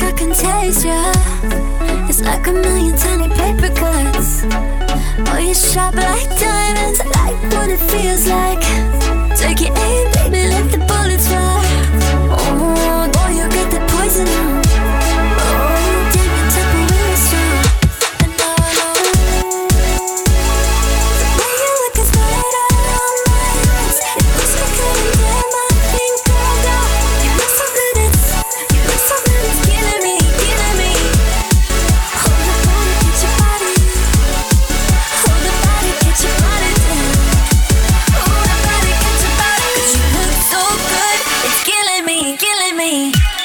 I can taste ya. It's like a million tiny paper cuts. Oh, you sharp like diamonds. I like what it feels like. me.